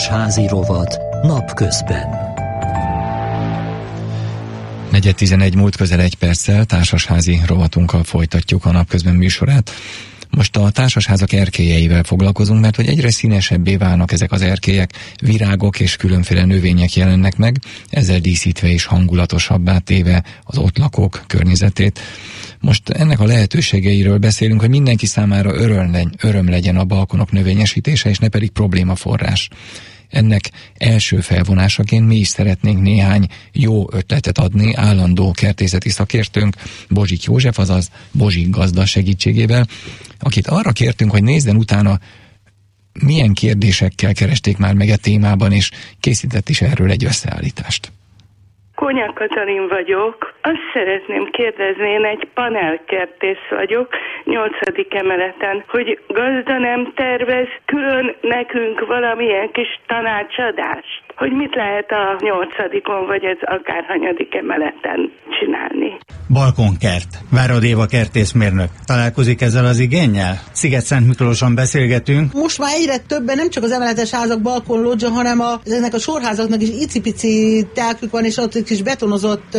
Társasházi rovat napközben. Negyed 11 múlt közel egy perccel társasházi rovatunkkal folytatjuk a napközben műsorát. Most a társasházak erkélyeivel foglalkozunk, mert hogy egyre színesebbé válnak ezek az erkélyek, virágok és különféle növények jelennek meg, ezzel díszítve és hangulatosabbá téve az ott lakók környezetét. Most ennek a lehetőségeiről beszélünk, hogy mindenki számára öröm, öröm legyen a balkonok növényesítése, és ne pedig problémaforrás. Ennek első felvonásaként mi is szeretnénk néhány jó ötletet adni állandó kertészeti szakértőnk Bozsik József, azaz Bozsik gazda segítségével, akit arra kértünk, hogy nézzen utána, milyen kérdésekkel keresték már meg a e témában, és készített is erről egy összeállítást. Konya Katalin vagyok. Azt szeretném kérdezni, én egy panelkertész vagyok, nyolcadik emeleten, hogy gazda nem tervez külön nekünk valamilyen kis tanácsadást? hogy mit lehet a nyolcadikon, vagy ez akár hanyadik emeleten csinálni. Balkonkert. Várad Éva kertészmérnök. Találkozik ezzel az igényel? Sziget-Szent Miklóson beszélgetünk. Most már egyre többen nem csak az emeletes házak balkon lodzsa, hanem a, ennek a sorházaknak is icipici telkük van, és ott is betonozott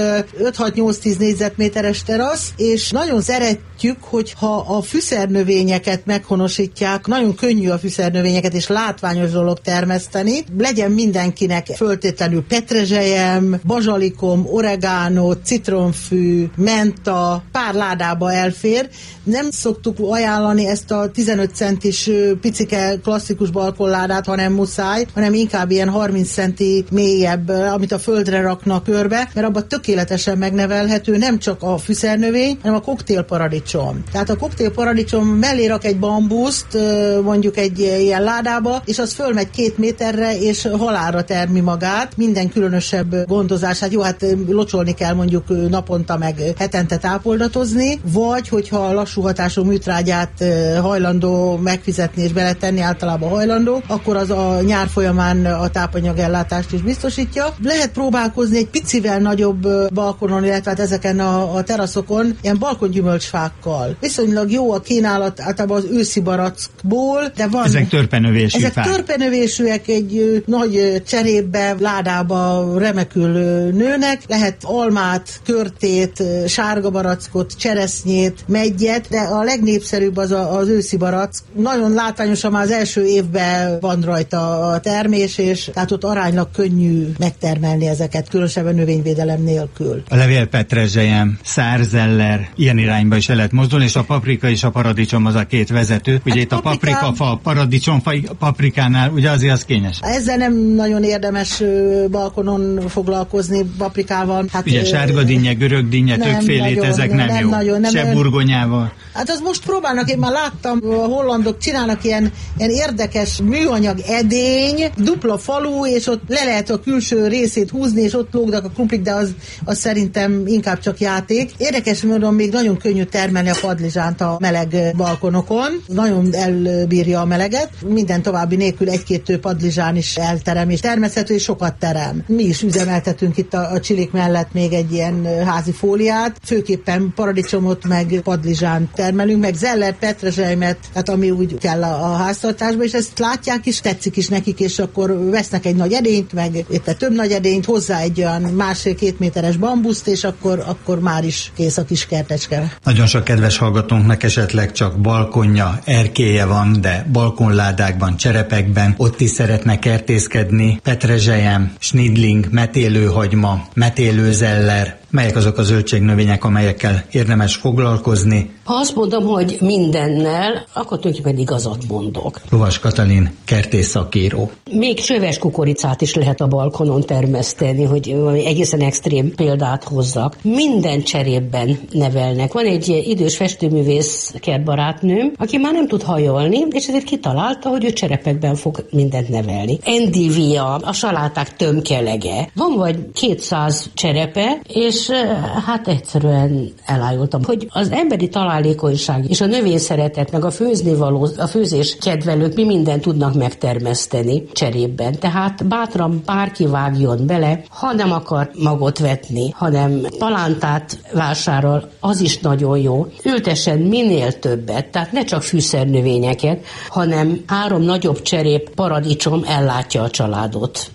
5-6-8-10 négyzetméteres terasz, és nagyon szeretjük, hogyha a fűszernövényeket meghonosítják, nagyon könnyű a fűszernövényeket, és látványos dolog termeszteni, legyen mindenki mindenkinek föltétlenül petrezselyem, bazsalikom, oregánó, citronfű, menta, pár ládába elfér. Nem szoktuk ajánlani ezt a 15 centis picike klasszikus balkonládát, hanem muszáj, hanem inkább ilyen 30 centi mélyebb, amit a földre raknak körbe, mert abban tökéletesen megnevelhető nem csak a fűszernövény, hanem a koktélparadicsom. Tehát a koktélparadicsom mellé rak egy bambuszt, mondjuk egy ilyen ládába, és az fölmegy két méterre, és halálra ter termi magát, minden különösebb gondozását, jó, hát locsolni kell mondjuk naponta meg hetente tápoldatozni, vagy hogyha lassú hatású műtrágyát hajlandó megfizetni és beletenni, általában hajlandó, akkor az a nyár folyamán a tápanyagellátást is biztosítja. Lehet próbálkozni egy picivel nagyobb balkonon, illetve hát ezeken a, a teraszokon ilyen balkongyümölcsfákkal. Viszonylag jó a kínálat általában az őszi barackból, de van... Ezek törpenövésű Ezek fák. törpenövésűek egy nagy cseré cserébe, ládába remekül nőnek. Lehet almát, körtét, sárga barackot, cseresznyét, megyet, de a legnépszerűbb az a, az őszi barack. Nagyon látványosan már az első évben van rajta a termés, és tehát ott aránylag könnyű megtermelni ezeket, különösebben növényvédelem nélkül. A levélpetrezselyem, szárzeller, ilyen irányba is el lehet mozdulni, és a paprika és a paradicsom az a két vezető. Ugye hát itt a paprika, fa, paradicsomfa, paprikánál, ugye azért az kényes. Ezzel nem nagyon ér érdemes balkonon foglalkozni paprikával. Hát, Ugye sárga dinnye, görög dinnye, többfélét, ezek nem, nem jó. Nagyon, nem Se burgonyával. Hát az most próbálnak, én már láttam, a hollandok csinálnak ilyen, ilyen érdekes műanyag edény, dupla falu, és ott le lehet a külső részét húzni, és ott lógnak a krumplik, de az, az szerintem inkább csak játék. Érdekes módon még nagyon könnyű termelni a padlizsánt a meleg balkonokon. Nagyon elbírja a meleget. Minden további nélkül egy-két padlizsán is elterem, és természetesen sokat terem. Mi is üzemeltetünk itt a, a csilik mellett még egy ilyen házi fóliát, főképpen paradicsomot, meg padlizsánt termelünk, meg zeller, petrezselymet, tehát ami úgy kell a, a háztartásba, és ezt látják is, tetszik is nekik, és akkor vesznek egy nagy edényt, meg éppen több nagy edényt, hozzá egy olyan másfél-két méteres bambuszt, és akkor, akkor már is kész a kis kertecske. Nagyon sok kedves hallgatónknak esetleg csak balkonja, erkéje van, de balkonládákban, cserepekben ott is szeretne kertészkedni. Petrezselyem, snidling, metélőhagyma, metélőzeller, Melyek azok a zöldségnövények, amelyekkel érdemes foglalkozni? Ha azt mondom, hogy mindennel, akkor tulajdonképpen igazat mondok. Lovas Katalin, kertész szakíró. Még csöves kukoricát is lehet a balkonon termeszteni, hogy egészen extrém példát hozzak. Minden cserében nevelnek. Van egy idős festőművész kertbarátnőm, aki már nem tud hajolni, és ezért kitalálta, hogy ő cserepekben fog mindent nevelni. Endivia, a saláták tömkelege. Van vagy 200 cserepe, és és hát egyszerűen elájultam, hogy az emberi találékonyság és a növény szeretet, meg a főzni való, a főzés kedvelők mi mindent tudnak megtermeszteni cserében. Tehát bátran bárki vágjon bele, ha nem akar magot vetni, hanem palántát vásárol, az is nagyon jó. Ültessen minél többet, tehát ne csak fűszernövényeket, hanem három nagyobb cserép paradicsom ellátja a családot.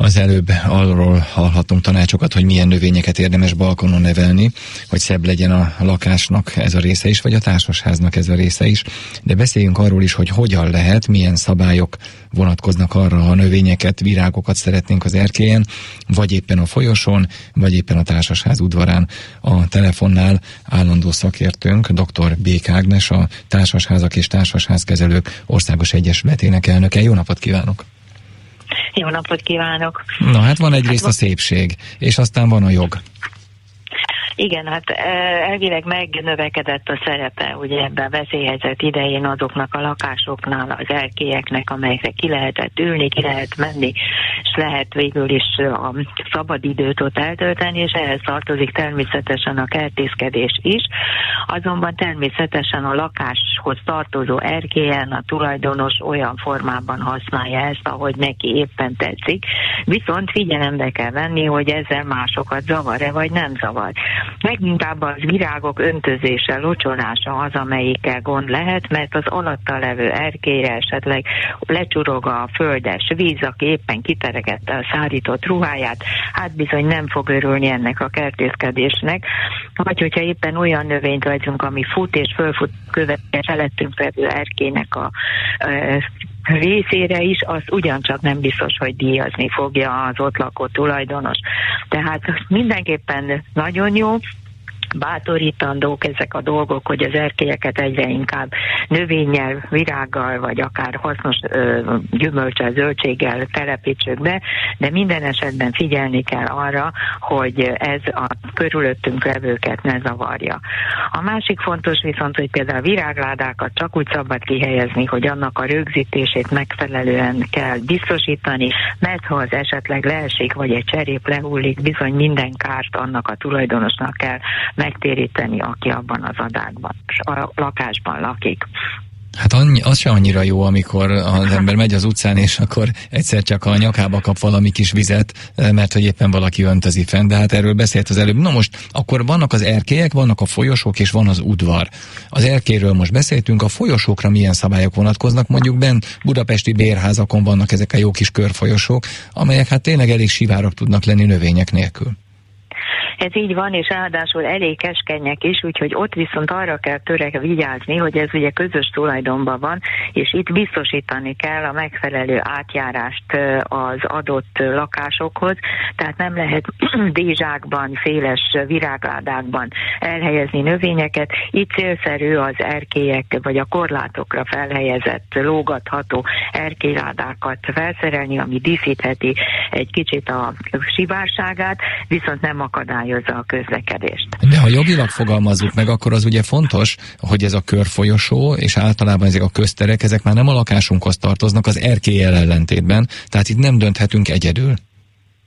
Az előbb arról hallhatunk tanácsokat, hogy milyen növényeket érdemes balkonon nevelni, hogy szebb legyen a lakásnak ez a része is, vagy a társasháznak ez a része is. De beszéljünk arról is, hogy hogyan lehet, milyen szabályok vonatkoznak arra, ha növényeket, virágokat szeretnénk az erkélyen, vagy éppen a folyosón, vagy éppen a társasház udvarán. A telefonnál állandó szakértőnk, dr. B. Ágnes, a Társasházak és Társasházkezelők Országos Egyesületének elnöke. Jó napot kívánok! Jó napot kívánok! Na hát van egyrészt hát, a szépség, és aztán van a jog. Igen, hát elvileg megnövekedett a szerepe ugye ebben a veszélyhelyzet idején azoknak a lakásoknál, az elkélyeknek, amelyekre ki lehetett ülni, ki lehet menni, és lehet végül is a szabad időt ott eltölteni, és ehhez tartozik természetesen a kertészkedés is. Azonban természetesen a lakáshoz tartozó erkélyen a tulajdonos olyan formában használja ezt, ahogy neki éppen tetszik. Viszont figyelembe kell venni, hogy ezzel másokat zavar-e, vagy nem zavar. Leginkább az virágok öntözése, locsolása az, amelyikkel gond lehet, mert az alatta levő erkélyre esetleg lecsurog a földes víz, aki éppen kiteregette a szárított ruháját, hát bizony nem fog örülni ennek a kertészkedésnek. Vagy hogyha éppen olyan növényt vagyunk, ami fut és fölfut következő felettünk levő erkének a részére is, az ugyancsak nem biztos, hogy díjazni fogja az ott lakó tulajdonos. Tehát mindenképpen nagyon jó, bátorítandók ezek a dolgok, hogy az erkélyeket egyre inkább növényel, virággal, vagy akár hasznos ö, gyümölcsel, zöldséggel telepítsük be, de minden esetben figyelni kell arra, hogy ez a körülöttünk levőket ne zavarja. A másik fontos viszont, hogy például a virágládákat csak úgy szabad kihelyezni, hogy annak a rögzítését megfelelően kell biztosítani, mert ha az esetleg leesik, vagy egy cserép lehullik, bizony minden kárt annak a tulajdonosnak kell megtéríteni, aki abban az adákban, a lakásban lakik. Hát annyi, az se annyira jó, amikor az ember megy az utcán, és akkor egyszer csak a nyakába kap valami kis vizet, mert hogy éppen valaki öntözi fenn, de hát erről beszélt az előbb. Na most, akkor vannak az erkélyek, vannak a folyosók, és van az udvar. Az erkéről most beszéltünk, a folyosókra milyen szabályok vonatkoznak, mondjuk bent budapesti bérházakon vannak ezek a jó kis körfolyosók, amelyek hát tényleg elég sivárok tudnak lenni növények nélkül. Ez így van, és ráadásul elég keskenyek is, úgyhogy ott viszont arra kell törek vigyázni, hogy ez ugye közös tulajdonban van, és itt biztosítani kell a megfelelő átjárást az adott lakásokhoz, tehát nem lehet dézsákban, féles virágládákban elhelyezni növényeket. Itt célszerű az erkélyek vagy a korlátokra felhelyezett lógatható erkélyládákat felszerelni, ami díszítheti egy kicsit a sivárságát, viszont nem akadály akadályozza a közlekedést. De ha jogilag fogalmazzuk meg, akkor az ugye fontos, hogy ez a körfolyosó, és általában ezek a közterek, ezek már nem a lakásunkhoz tartoznak az erkélyel ellentétben, tehát itt nem dönthetünk egyedül.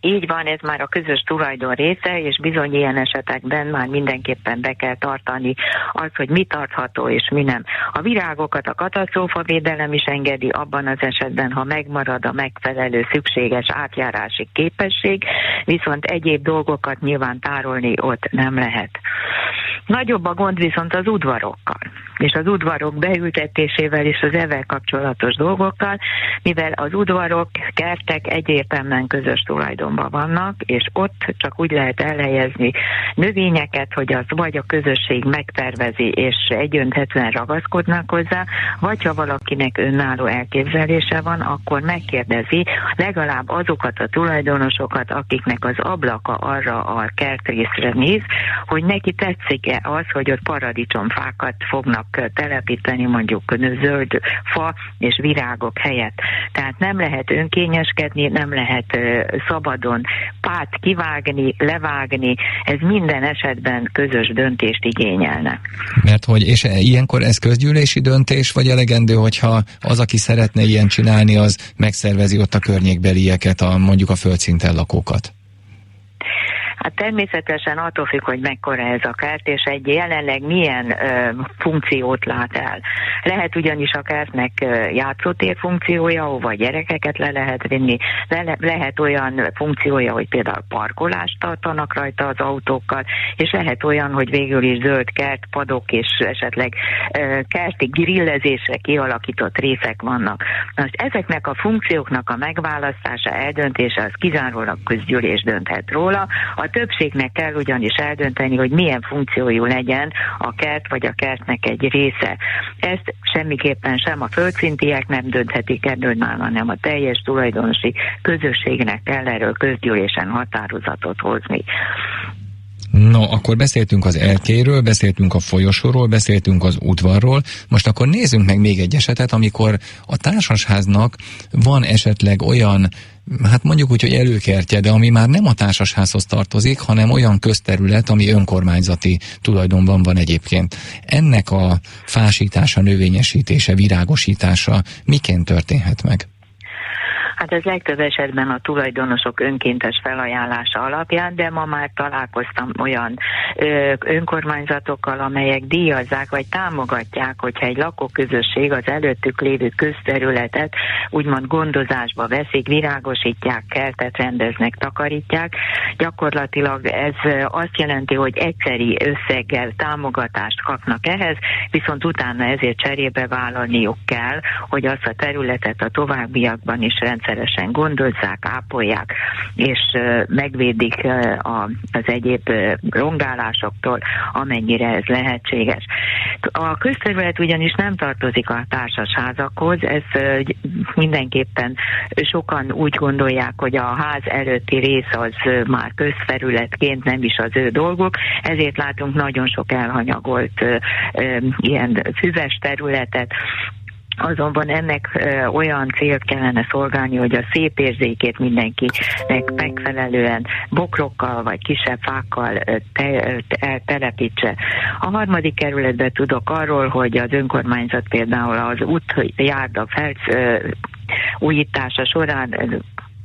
Így van, ez már a közös tulajdon része, és bizony ilyen esetekben már mindenképpen be kell tartani az, hogy mi tartható és mi nem. A virágokat a katasztrófavédelem is engedi abban az esetben, ha megmarad a megfelelő szükséges átjárási képesség, viszont egyéb dolgokat nyilván tárolni ott nem lehet. Nagyobb a gond viszont az udvarokkal, és az udvarok beültetésével és az evel kapcsolatos dolgokkal, mivel az udvarok, kertek egyértelműen közös tulajdonban vannak, és ott csak úgy lehet elhelyezni növényeket, hogy az vagy a közösség megtervezi, és egyöntetően ragaszkodnak hozzá, vagy ha valakinek önálló elképzelése van, akkor megkérdezi legalább azokat a tulajdonosokat, akiknek az ablaka arra a kertrészre néz, hogy neki tetszik-e az, hogy ott paradicsomfákat fognak telepíteni, mondjuk zöld fa és virágok helyett. Tehát nem lehet önkényeskedni, nem lehet szabadon pát kivágni, levágni, ez minden esetben közös döntést igényelne. Mert hogy, és ilyenkor ez közgyűlési döntés, vagy elegendő, hogyha az, aki szeretne ilyen csinálni, az megszervezi ott a környékbelieket, a, mondjuk a földszinten lakókat? Hát természetesen attól függ, hogy mekkora ez a kert, és egy jelenleg milyen ö, funkciót lát el. Lehet ugyanis a kertnek játszótér funkciója, ahova gyerekeket le lehet vinni, le, lehet olyan funkciója, hogy például parkolást tartanak rajta az autókkal, és lehet olyan, hogy végül is zöld kert, padok és esetleg ö, kerti grillezésre kialakított részek vannak. Most ezeknek a funkcióknak a megválasztása, eldöntése az kizárólag közgyűlés dönthet róla. A többségnek kell ugyanis eldönteni, hogy milyen funkciójú legyen a kert vagy a kertnek egy része. Ezt semmiképpen sem a földszintiek nem dönthetik erről már, hanem a teljes tulajdonosi közösségnek kell erről közgyűlésen határozatot hozni. No, akkor beszéltünk az elkéről, beszéltünk a folyosóról, beszéltünk az udvarról. Most akkor nézzünk meg még egy esetet, amikor a társasháznak van esetleg olyan hát mondjuk úgy, hogy előkertje, de ami már nem a társasházhoz tartozik, hanem olyan közterület, ami önkormányzati tulajdonban van egyébként. Ennek a fásítása, növényesítése, virágosítása miként történhet meg? Hát ez legtöbb esetben a tulajdonosok önkéntes felajánlása alapján, de ma már találkoztam olyan önkormányzatokkal, amelyek díjazzák vagy támogatják, hogyha egy lakóközösség az előttük lévő közterületet úgymond gondozásba veszik, virágosítják, kertet rendeznek, takarítják. Gyakorlatilag ez azt jelenti, hogy egyszeri összeggel támogatást kapnak ehhez, viszont utána ezért cserébe vállalniuk kell, hogy azt a területet a továbbiakban is rendszer rendszeresen gondozzák, ápolják, és megvédik az egyéb rongálásoktól, amennyire ez lehetséges. A közterület ugyanis nem tartozik a társasházakhoz, ez mindenképpen sokan úgy gondolják, hogy a ház előtti rész az már közterületként nem is az ő dolguk, ezért látunk nagyon sok elhanyagolt ilyen füves területet, Azonban ennek ö, olyan célt kellene szolgálni, hogy a szép érzékét mindenkinek megfelelően bokrokkal vagy kisebb fákkal te, te, telepítse. A harmadik kerületben tudok arról, hogy az önkormányzat például az útjárda felsz újítása során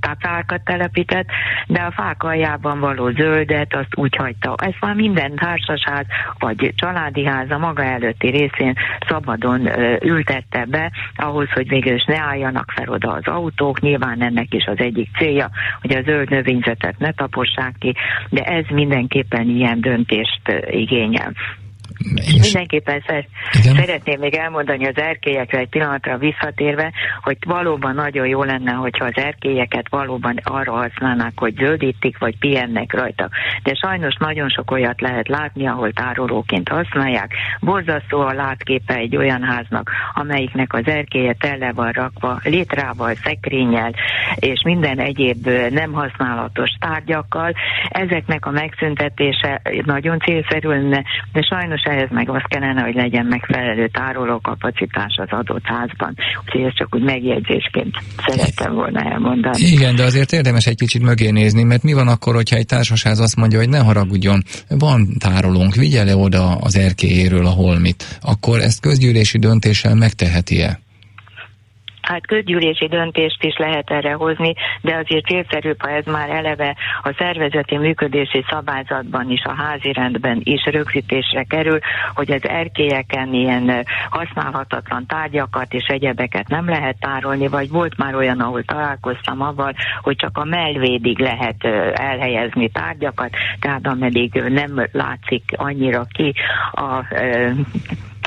tacákat telepített, de a fák aljában való zöldet azt úgy hagyta. Ez már minden társasház vagy családi ház a maga előtti részén szabadon ültette be, ahhoz, hogy végül is ne álljanak fel oda az autók. Nyilván ennek is az egyik célja, hogy a zöld növényzetet ne tapossák ki, de ez mindenképpen ilyen döntést igényel. És Mindenképpen szer- szeretném még elmondani az erkélyekre egy pillanatra visszatérve, hogy valóban nagyon jó lenne, hogyha az erkélyeket valóban arra használnák, hogy zöldítik, vagy pihennek rajta. De sajnos nagyon sok olyat lehet látni, ahol tárolóként használják. Borzasztó a látképe egy olyan háznak, amelyiknek az erkélye tele van rakva, létrával, szekrényel, és minden egyéb nem használatos tárgyakkal. Ezeknek a megszüntetése nagyon célszerű lenne, de sajnos ehhez meg az kellene, hogy legyen megfelelő tárolókapacitás az adott házban. Úgyhogy ezt csak úgy megjegyzésként szerettem volna elmondani. Igen, de azért érdemes egy kicsit mögé nézni, mert mi van akkor, hogyha egy társasház azt mondja, hogy ne haragudjon, van tárolónk, vigye le oda az erkélyéről a holmit, akkor ezt közgyűlési döntéssel megteheti-e? Hát közgyűlési döntést is lehet erre hozni, de azért célszerűbb, ha ez már eleve a szervezeti működési szabályzatban is, a házi rendben is rögzítésre kerül, hogy az erkélyeken ilyen használhatatlan tárgyakat és egyebeket nem lehet tárolni, vagy volt már olyan, ahol találkoztam avval, hogy csak a melvédig lehet elhelyezni tárgyakat, tehát ameddig nem látszik annyira ki a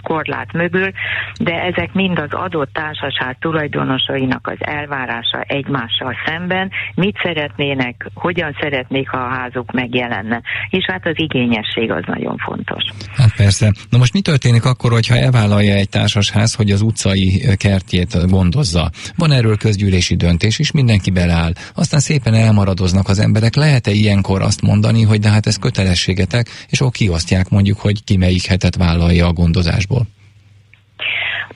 korlát mögül, de ezek mind az adott társaság tulajdonosainak az elvárása egymással szemben, mit szeretnének, hogyan szeretnék, ha a házuk megjelenne. És hát az igényesség az nagyon fontos. Hát persze. Na most mi történik akkor, hogyha elvállalja egy társasház, hogy az utcai kertjét gondozza? Van erről közgyűlési döntés, és mindenki beleáll. Aztán szépen elmaradoznak az emberek. Lehet-e ilyenkor azt mondani, hogy de hát ez kötelességetek, és akkor kiosztják mondjuk, hogy ki melyik hetet vállalja a gondozásból?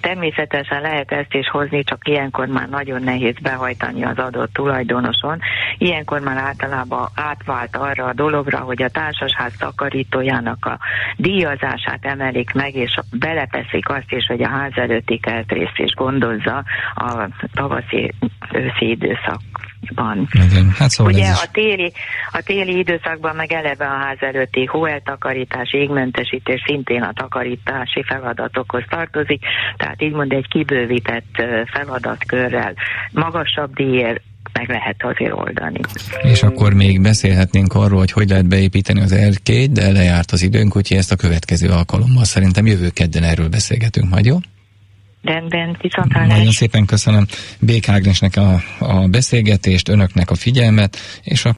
Természetesen lehet ezt is hozni, csak ilyenkor már nagyon nehéz behajtani az adott tulajdonoson. Ilyenkor már általában átvált arra a dologra, hogy a társasház takarítójának a díjazását emelik meg, és beleteszik azt is, hogy a ház előtti kertrészt is gondozza a tavaszi őszi időszak van. Igen, hát szóval Ugye a téli, a téli időszakban meg eleve a ház előtti hóeltakarítás, égmentesítés szintén a takarítási feladatokhoz tartozik, tehát így mond egy kibővített feladatkörrel, magasabb díjért meg lehet azért oldani. És akkor még beszélhetnénk arról, hogy hogy lehet beépíteni az erkélyt, de lejárt az időnk, úgyhogy ezt a következő alkalommal szerintem jövő kedden erről beszélgetünk majd, jó? Rendben. Nagyon szépen köszönöm Bék Ágnesnek a, a beszélgetést, önöknek a figyelmet, és a